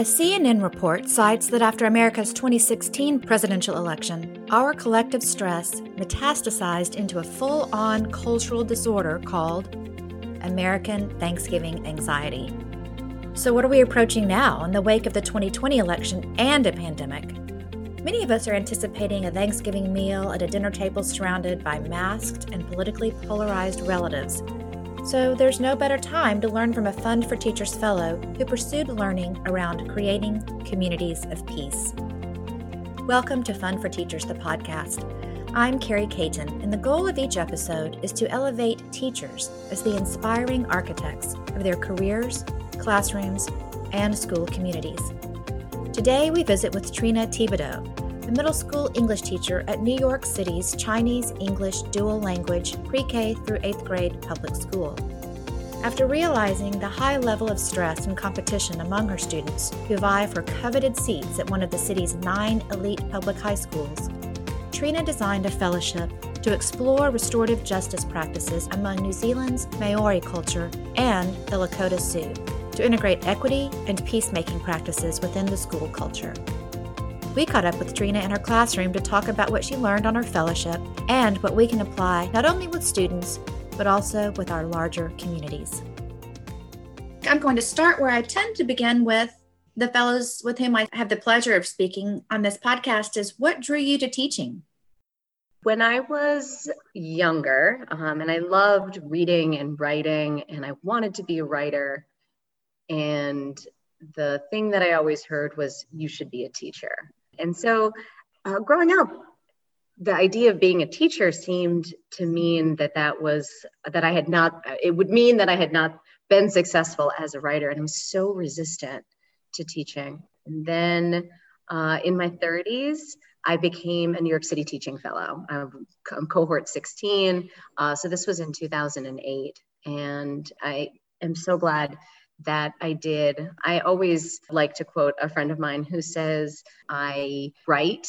A CNN report cites that after America's 2016 presidential election, our collective stress metastasized into a full on cultural disorder called American Thanksgiving anxiety. So, what are we approaching now in the wake of the 2020 election and a pandemic? Many of us are anticipating a Thanksgiving meal at a dinner table surrounded by masked and politically polarized relatives. So, there's no better time to learn from a Fund for Teachers fellow who pursued learning around creating communities of peace. Welcome to Fund for Teachers, the podcast. I'm Carrie Caton, and the goal of each episode is to elevate teachers as the inspiring architects of their careers, classrooms, and school communities. Today, we visit with Treena Thibodeau, a middle school English teacher at New York City's Chinese English dual language pre K through 8th grade public school. After realizing the high level of stress and competition among her students who vie for coveted seats at one of the city's nine elite public high schools, Treena designed a fellowship to explore restorative justice practices among New Zealand's Maori culture and the Lakota Sioux to integrate equity and peacemaking practices within the school culture. We caught up with Treena in her classroom to talk about what she learned on her fellowship and what we can apply not only with students, but also with our larger communities. I'm going to start where I tend to begin with the fellows with whom I have the pleasure of speaking on this podcast is what drew you to teaching? When I was younger, um, and I loved reading and writing, and I wanted to be a writer, and the thing that I always heard was, you should be a teacher. And so uh, growing up, the idea of being a teacher seemed to mean that that was, that I had not, it would mean that I had not been successful as a writer. And I was so resistant to teaching. And then uh, in my 30s, I became a New York City Teaching Fellow. I'm, I'm cohort 16. Uh, so this was in 2008. And I am so glad that I did. I always like to quote a friend of mine who says, I write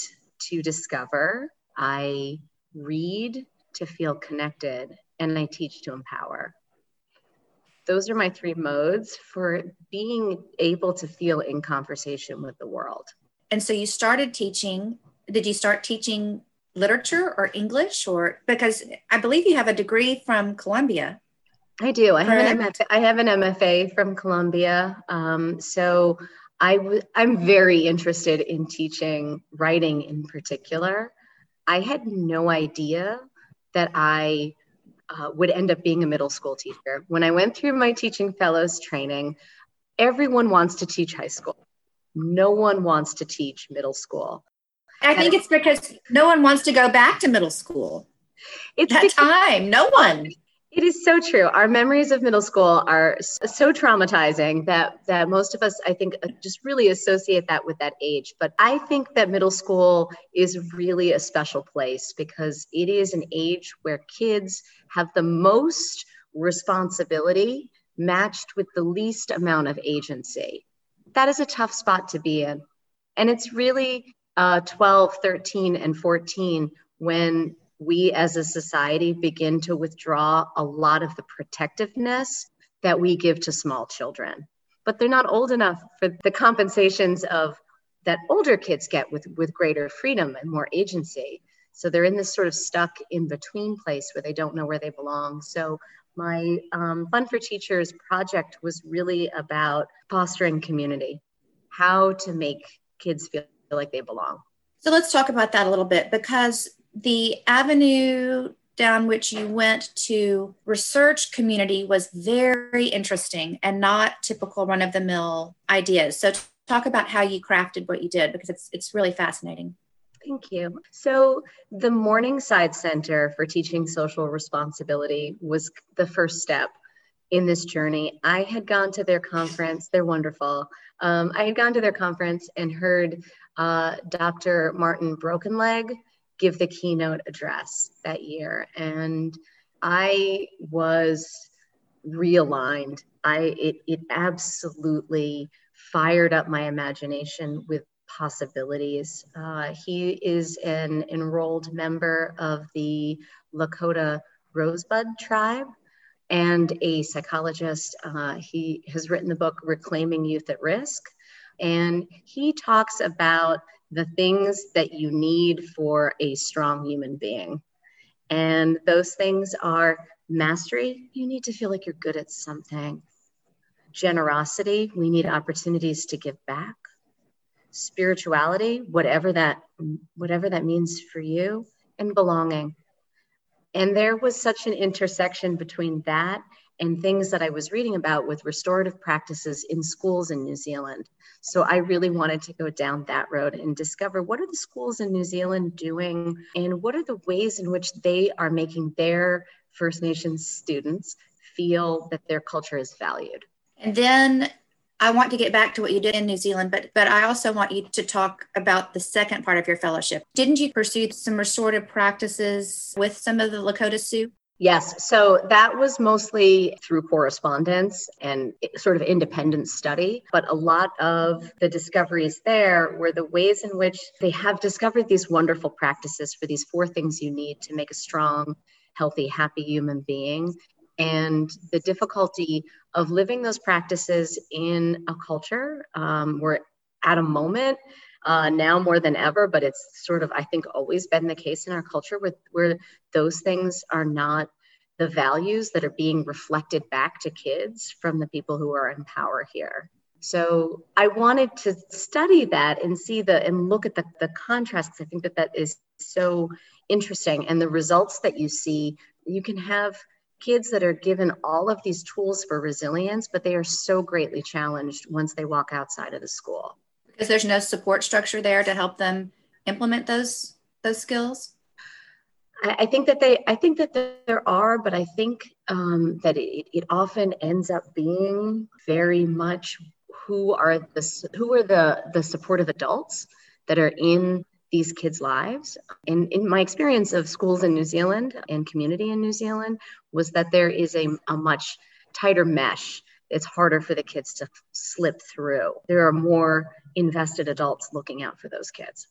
to discover, I read to feel connected, and I teach to empower. Those are my three modes for being able to feel in conversation with the world. And so you started teaching did you start teaching literature or English or because I believe you have a degree from Columbia. I do. I have an MFA, I have an MFA from Columbia. Um, so I w- I'm very interested in teaching writing in particular. I had no idea that I uh, would end up being a middle school teacher. When I went through my teaching fellows training, everyone wants to teach high school. No one wants to teach middle school. I think it's because no one wants to go back to middle school. It's that time. No one. It is so true. Our memories of middle school are so traumatizing that that most of us, I think, uh, just really associate that with that age. But I think that middle school is really a special place because it is an age where kids have the most responsibility matched with the least amount of agency. That is a tough spot to be in. And it's really uh, 12, 13, and 14 when we as a society begin to withdraw a lot of the protectiveness that we give to small children. But they're not old enough for the compensations of that older kids get with, with greater freedom and more agency. So they're in this sort of stuck in between place where they don't know where they belong. So my um, Fund for Teachers project was really about fostering community, how to make kids feel like they belong. So let's talk about that a little bit because the avenue down which you went to research community was very interesting and not typical run of the mill ideas. So talk about how you crafted what you did because it's it's really fascinating. Thank you. So, the Morningside Center for Teaching Social Responsibility was the first step in this journey. I had gone to their conference, they're wonderful. Um, I had gone to their conference and heard uh, Dr. Martin Brokenleg give the keynote address that year. And I was realigned. I it, it absolutely fired up my imagination with possibilities. Uh, he is an enrolled member of the Lakota Rosebud tribe and a psychologist. Uh, he has written the book Reclaiming Youth at Risk. And he talks about the things that you need for a strong human being. And those things are mastery, you need to feel like you're good at something. Generosity, we need opportunities to give back. Spirituality, whatever that whatever that means for you, and belonging. And there was such an intersection between that and things that I was reading about with restorative practices in schools in New Zealand. So I really wanted to go down that road and discover what are the schools in New Zealand doing and what are the ways in which they are making their First Nations students feel that their culture is valued. And then I want to get back to what you did in New Zealand, but but I also want you to talk about the second part of your fellowship. Didn't you pursue some restorative practices with some of the Lakota Sioux? Yes. So that was mostly through correspondence and sort of independent study. But a lot of the discoveries there were the ways in which they have discovered these wonderful practices for these four things you need to make a strong, healthy, happy human being. And the difficulty of living those practices in a culture um, where at a moment uh, now more than ever, but it's sort of, I think, always been the case in our culture where, where those things are not the values that are being reflected back to kids from the people who are in power here. So I wanted to study that and see the and look at the, the contrasts. I think that that is so interesting. And the results that you see, you can have kids that are given all of these tools for resilience, but they are so greatly challenged once they walk outside of the school because there's no support structure there to help them implement those those skills I think that they, I think that there are, but I think um, that it, it often ends up being very much who are the who are the the supportive adults that are in these kids' lives. And in my experience of schools in New Zealand and community in New Zealand was that there is a, a much tighter mesh. It's harder for the kids to slip through. There are more invested adults looking out for those kids.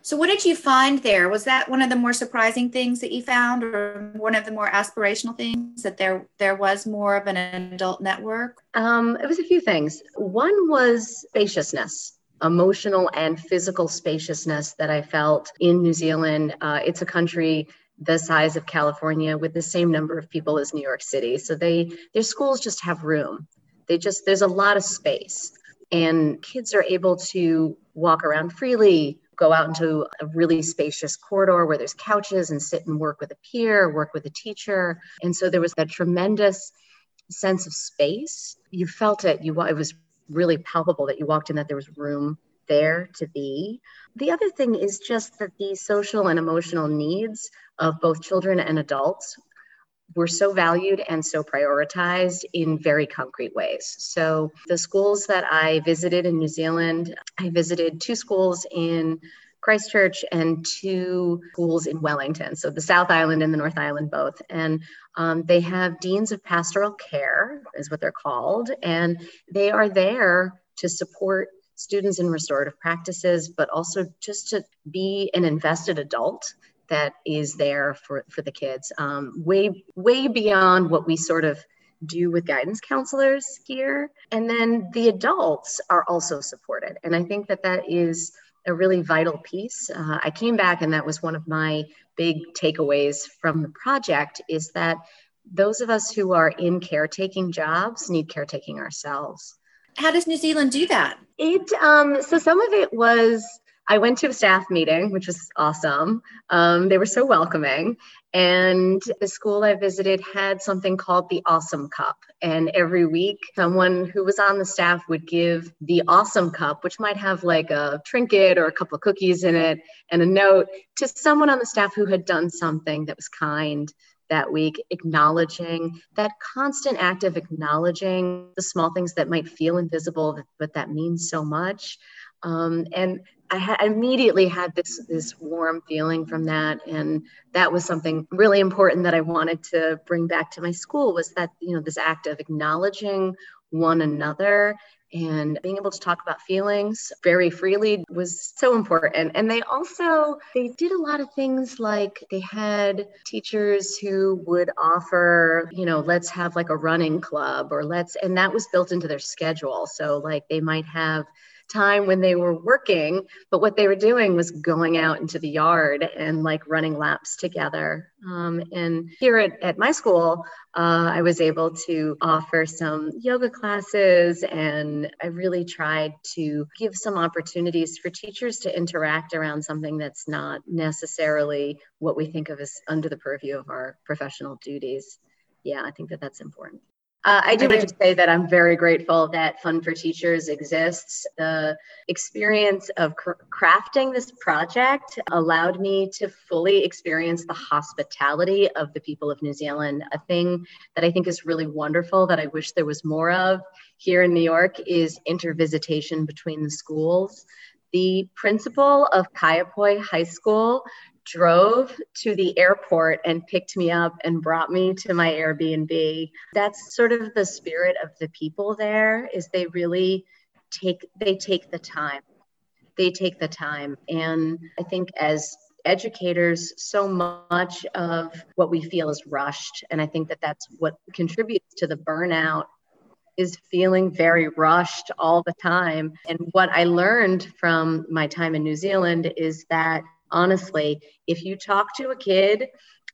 So, what did you find there? Was that one of the more surprising things that you found, or one of the more aspirational things that there there was more of an adult network? Um, it was a few things. One was spaciousness emotional and physical spaciousness that I felt in New Zealand. Uh, it's a country the size of California with the same number of people as New York City. So they their schools just have room. They just there's a lot of space and kids are able to walk around freely, go out into a really spacious corridor where there's couches and sit and work with a peer, work with a teacher. And so there was that tremendous sense of space. You felt it. You it was really palpable that you walked in that there was room there to be. The other thing is just that the social and emotional needs of both children and adults were so valued and so prioritized in very concrete ways. So, the schools that I visited in New Zealand, I visited two schools in Christchurch and two schools in Wellington, so the South Island and the North Island both. And um, they have deans of pastoral care, is what they're called, and they are there to support students in restorative practices, but also just to be an invested adult that is there for for the kids. Um, way way beyond what we sort of do with guidance counselors here. And then the adults are also supported. And i think that that is a really vital piece. Uh, i came back and that was one of my big takeaways from the project is that those of us who are in caretaking jobs need caretaking ourselves how does new zealand do that it um, so some of it was I went to a staff meeting, which was awesome. Um, they were so welcoming. And the school I visited had something called the Awesome Cup. And every week, someone who was on the staff would give the Awesome Cup, which might have like a trinket or a couple of cookies in it, and a note to someone on the staff who had done something that was kind that week, acknowledging that constant act of acknowledging the small things that might feel invisible, but that means so much. Um, and I, ha- immediately had this this warm feeling from that, and that was something really important that I wanted to bring back to my school was that you know this act of acknowledging one another and being able to talk about feelings very freely was so important. And they also they did a lot of things like they had teachers who would offer you know let's have like a running club or let's and that was built into their schedule. So like they might have time when they were working, but what they were doing was going out into the yard and like running laps together. Um, and here at, at my school, uh, I was able to offer some yoga classes, and I really tried to give some opportunities for teachers to interact around something that's not necessarily what we think of as under the purview of our professional duties. Yeah, I think that that's important. Uh, I do want to say that I'm very grateful that Fund for Teachers exists. The experience of cr- crafting this project allowed me to fully experience the hospitality of the people of New Zealand. A thing that I think is really wonderful that I wish there was more of here in New York is intervisitation between the schools. The principal of Kaiapoi High School drove to the airport and picked me up and brought me to my Airbnb. That's sort of the spirit of the people there is they really take they take the time. They take the time and I think as educators so much of what we feel is rushed and I think that that's what contributes to the burnout is feeling very rushed all the time. And what I learned from my time in New Zealand is that honestly, if you talk to a kid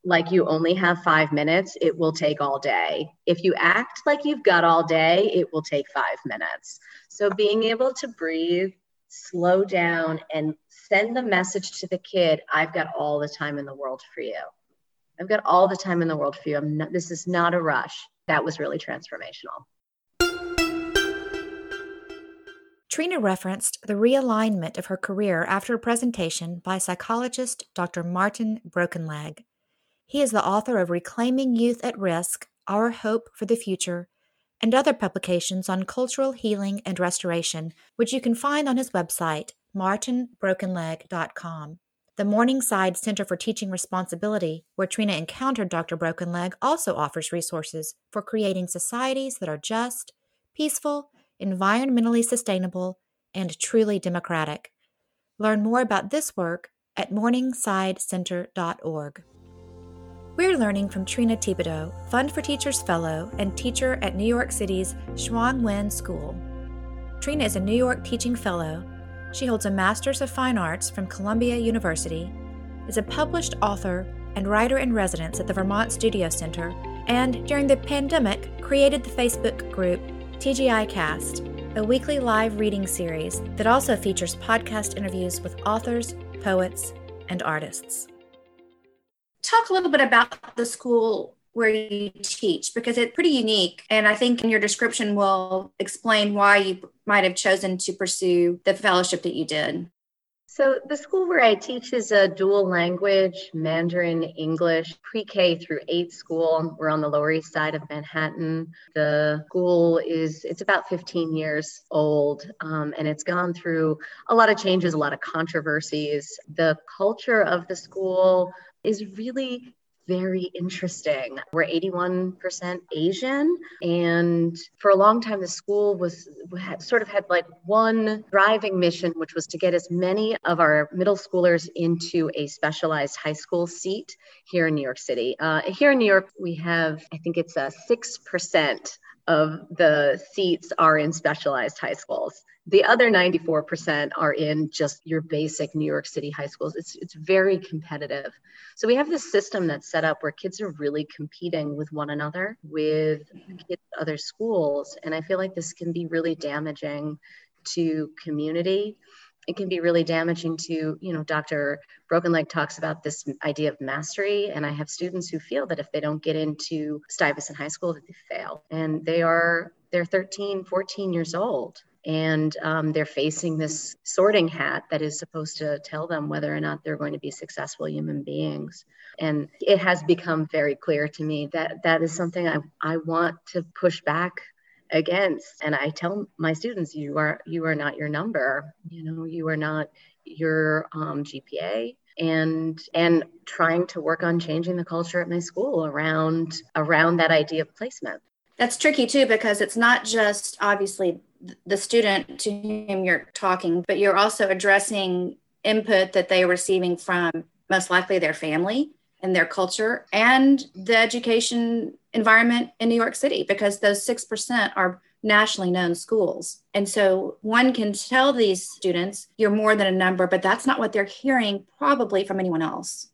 like you only have five minutes, it will take all day. If you act like you've got all day, it will take five minutes. So being able to breathe, slow down, and send the message to the kid I've got all the time in the world for you. I've got all the time in the world for you. Not, this is not a rush. That was really transformational. Treena referenced the realignment of her career after a presentation by psychologist Dr. Martin Brokenleg. He is the author of Reclaiming Youth at Risk Our Hope for the Future and other publications on cultural healing and restoration, which you can find on his website, martinbrokenleg.com. The Morningside Center for Teaching Responsibility, where Treena encountered Dr. Brokenleg, also offers resources for creating societies that are just, peaceful, environmentally sustainable, and truly democratic. Learn more about this work at morningsidecenter.org. We're learning from Treena Thibodeau, Fund for Teachers Fellow and teacher at New York City's Shuang Wen School. Treena is a New York Teaching Fellow. She holds a Master's of Fine Arts from Columbia University, is a published author and writer in residence at the Vermont Studio Center, and during the pandemic created the Facebook group TGI Cast, a weekly live reading series that also features podcast interviews with authors, poets, and artists. Talk a little bit about the school where you teach because it's pretty unique. And I think in your description will explain why you might have chosen to pursue the fellowship that you did. So, the school where I teach is a dual language Mandarin English pre K through 8 school. We're on the Lower East Side of Manhattan. The school is it's about 15 years old um, and it's gone through a lot of changes, a lot of controversies. The culture of the school is really very interesting. We're 81% Asian, and for a long time, the school was had, sort of had like one driving mission, which was to get as many of our middle schoolers into a specialized high school seat here in New York City. Uh, here in New York, we have, I think it's a 6% of the seats are in specialized high schools. The other 94% are in just your basic New York City high schools. It's, it's very competitive. So we have this system that's set up where kids are really competing with one another, with kids other schools. And I feel like this can be really damaging to community. It can be really damaging to, you know, Dr. Brokenleg talks about this idea of mastery. And I have students who feel that if they don't get into Stuyvesant High School, that they fail. And they are, they're 13, 14 years old and um, they're facing this sorting hat that is supposed to tell them whether or not they're going to be successful human beings and it has become very clear to me that that is something i, I want to push back against and i tell my students you are you are not your number. You know you are not your um, gpa and and trying to work on changing the culture at my school around around that idea of placement. That's tricky too because it's not just obviously the student to whom you're talking, but you're also addressing input that they are receiving from most likely their family and their culture and the education environment in New York City because those 6% are nationally known schools. And so one can tell these students you're more than a number, but that's not what they're hearing probably from anyone else.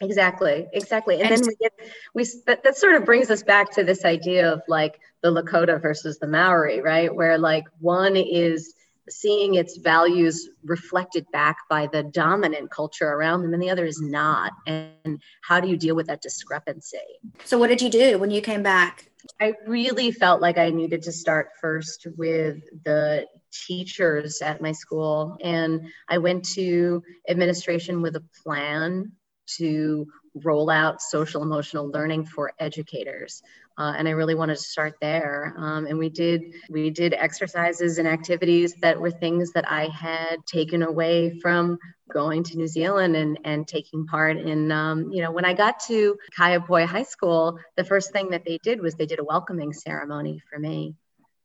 Exactly, exactly. And, and then we get we that, that sort of brings us back to this idea of like the Lakota versus the Maori, right? Where like one is seeing its values reflected back by the dominant culture around them and the other is mm-hmm. not and how do you deal with that discrepancy? So what did you do when you came back? I really felt like i needed to start first with the teachers at my school and i went to administration with a plan to roll out social emotional learning for educators uh, and I really wanted to start there. Um, and we did we did exercises and activities that were things that I had taken away from going to New Zealand and and taking part in. Um, you know, when I got to Kaiapoi High School, the first thing that they did was they did a welcoming ceremony for me,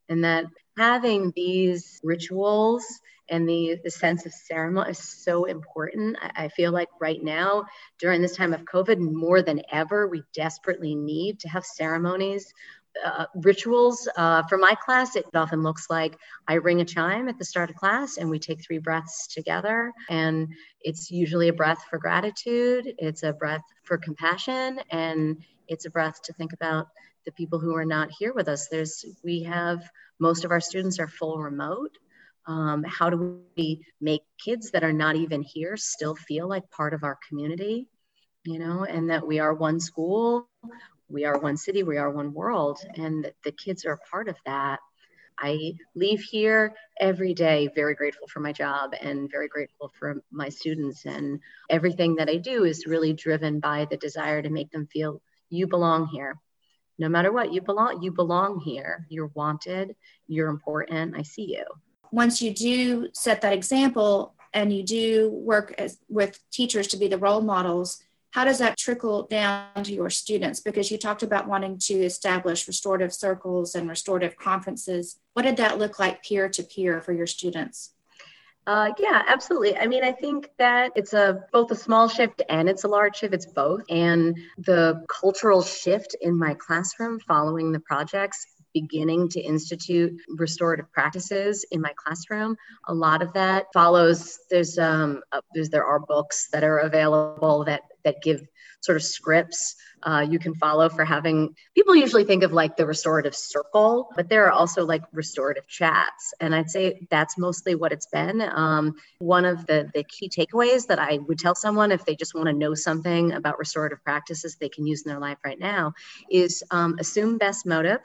and that having these rituals and the, the sense of ceremony is so important. I, I, feel like right now, during this time of COVID, more than ever, we desperately need to have ceremonies. Uh, rituals uh, for my class, it often looks like I ring a chime at the start of class and we take three breaths together. And it's usually a breath for gratitude, it's a breath for compassion, and it's a breath to think about the people who are not here with us. There's, we have most of our students are full remote. Um, how do we make kids that are not even here still feel like part of our community, you know, and that we are one school, we are one city, we are one world, and the kids are part of that. I leave here every day very grateful for my job and very grateful for my students. And everything that I do is really driven by the desire to make them feel you belong here. No matter what, you belong, you belong here. You're wanted, you're important. I see you once you do set that example and you do work as, with teachers to be the role models, how does that trickle down to your students? Because you talked about wanting to establish restorative circles and restorative conferences. What did that look like peer to peer for your students? Uh, yeah, absolutely. I mean, I think that it's a both a small shift and it's a large shift. It's both. And the cultural shift in my classroom following the projects beginning to institute restorative practices in my classroom. A lot of that follows. There's um, uh, there's there are books that are available that that give sort of scripts uh, you can follow for having people usually think of like the restorative circle but there are also like restorative chats and i'd say that's mostly what it's been um, one of the the key takeaways that i would tell someone if they just want to know something about restorative practices they can use in their life right now is um, assume best motive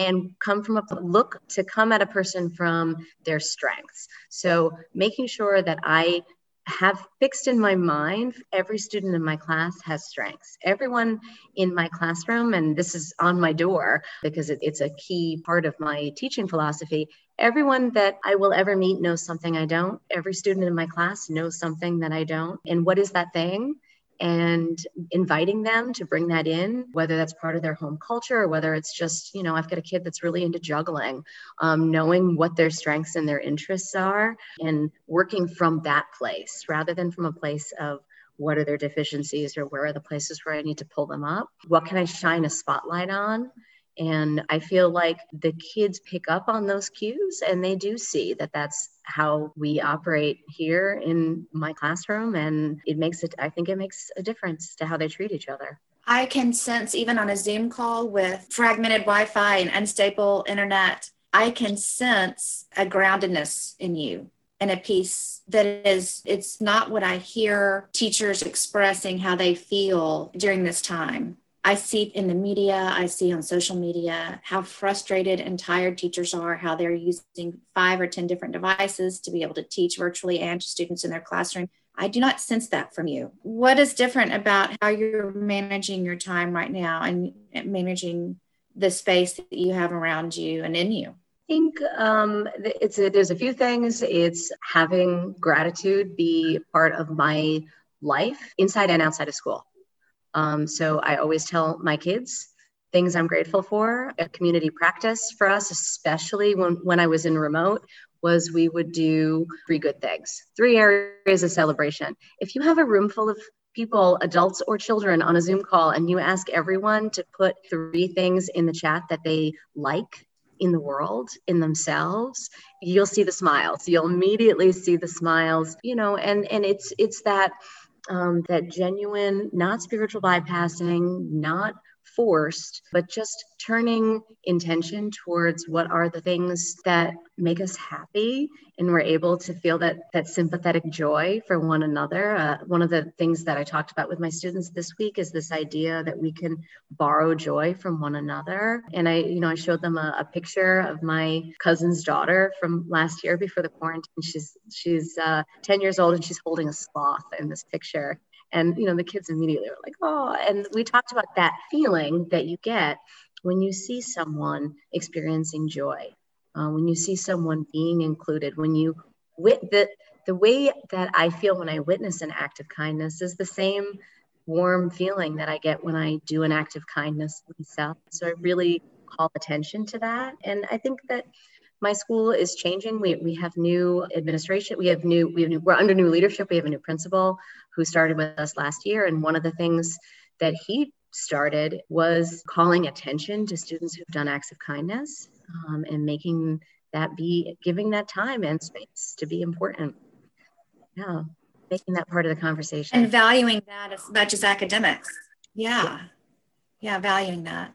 and come from a look to come at a person from their strengths. So making sure that I have fixed in my mind every student in my class has strengths. Everyone in my classroom and this is on my door because it, it's a key part of my teaching philosophy everyone that i will ever meet knows something i don't. Every student in my class knows something that i don't. And what is that thing and inviting them to bring that in, whether that's part of their home culture or whether it's just, you know, I've got a kid that's really into juggling, um, knowing what their strengths and their interests are and working from that place rather than from a place of, what are their deficiencies or where are the places where I need to pull them up? What can I shine a spotlight on? And I feel like the kids pick up on those cues and they do see that that's how we operate here in my classroom. And it makes it, I think it makes a difference to how they treat each other. I can sense, even on a Zoom call with fragmented Wi Fi and unstable internet, I can sense a groundedness in you and a peace that is it's not what i hear teachers expressing how they feel during this time I see in the media, I see on social media how frustrated and tired teachers are, how they're using five or 10 different devices to be able to teach virtually and to students in their classroom. I do not sense that from you. What is different about how you're managing your time right now and managing the space that you have around you and in you? I think um, it's a, there's a few things. It's having gratitude be part of my life inside and outside of school. Um, so I always tell my kids things I'm grateful for. A community practice for us, especially when, when I was in remote, was we would do three good things, three areas of celebration. If you have a room full of people, adults or children, on a Zoom call, and you ask everyone to put three things in the chat that they like in the world, in themselves, you'll see the smiles. You'll immediately see the smiles, you know, and and it's it's that um, that genuine, not spiritual bypassing, not forced, but just turning intention towards what are the things that make us happy and we're able to feel that that sympathetic joy for one another. Uh, one of the things that i talked about with my students this week is this idea that we can borrow joy from one another. And i you know i showed them a, a picture of my cousin's daughter from last year before the quarantine. She's she's uh, 10 years old and she's holding a sloth in this picture and you know the kids immediately were like oh and we talked about that feeling that you get when you see someone experiencing joy uh, when you see someone being included when you wit the the way that i feel when i witness an act of kindness is the same warm feeling that i get when i do an act of kindness myself so i really call attention to that and i think that my school is changing. We, we have new administration. We have new, we have new, we're under new leadership. We have a new principal who started with us last year. And one of the things that he started was calling attention to students who've done acts of kindness um, and making that be giving that time and space to be important. Yeah, making that part of the conversation and valuing that as much as academics. Yeah, yeah, yeah valuing that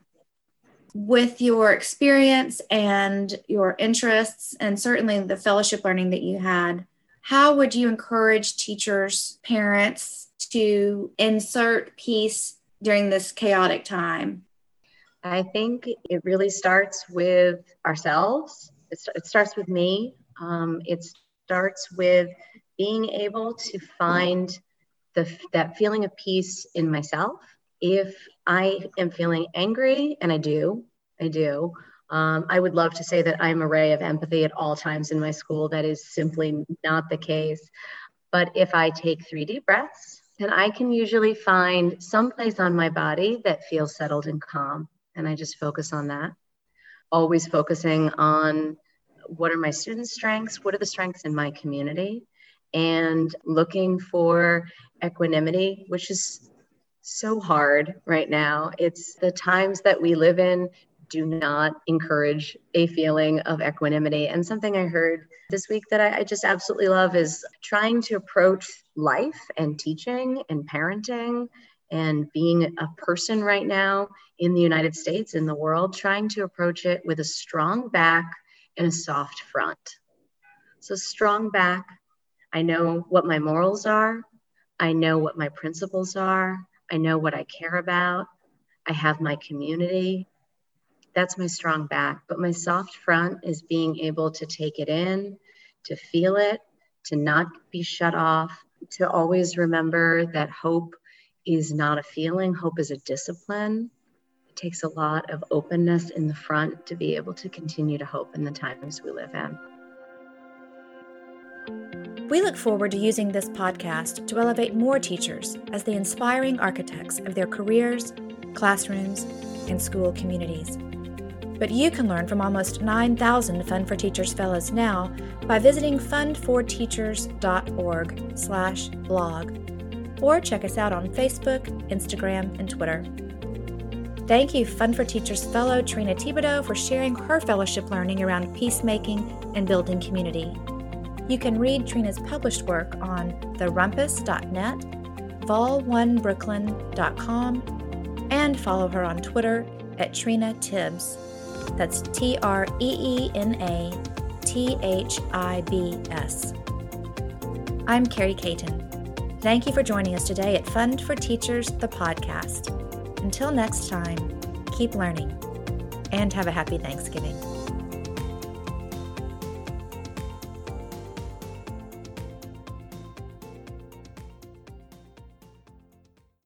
with your experience and your interests, and certainly the fellowship learning that you had, how would you encourage teachers, parents to insert peace during this chaotic time? I think it really starts with ourselves. It, starts with me. Um, it starts with being able to find the, that feeling of peace in myself if I am feeling angry, and I do, I do. Um, I would love to say that I'm a ray of empathy at all times in my school. That is simply not the case. But if I take three deep breaths, then I can usually find some place on my body that feels settled and calm. And I just focus on that. Always focusing on what are my students' strengths? What are the strengths in my community? And looking for equanimity, which is so hard right now. It's the times that we live in do not encourage a feeling of equanimity. And something I heard this week that I, I, just absolutely love is trying to approach life and teaching and parenting and being a person right now in the United States, in the world, trying to approach it with a strong back and a soft front. So, strong back, I know what my morals are, I know what my principles are. I know what I care about. I have my community. That's my strong back. But my soft front is being able to take it in, to feel it, to not be shut off, to always remember that hope is not a feeling, hope is a discipline. It takes a lot of openness in the front to be able to continue to hope in the times we live in. We look forward to using this podcast to elevate more teachers as the inspiring architects of their careers, classrooms, and school communities. But you can learn from almost 9,000 Fund for Teachers Fellows now by visiting fundforteachers.org slash blog or check us out on Facebook, Instagram, and Twitter. Thank you, Fund for Teachers Fellow Treena Thibodeau, for sharing her fellowship learning around peacemaking and building community. You can read Treena's published work on therumpus.net, vol1brooklyn.com, and follow her on Twitter at Treena Thibs. That's T R E E N A T H I B S. I'm Carrie Caton. Thank you for joining us today at Fund for Teachers, the podcast. Until next time, keep learning and have a happy Thanksgiving.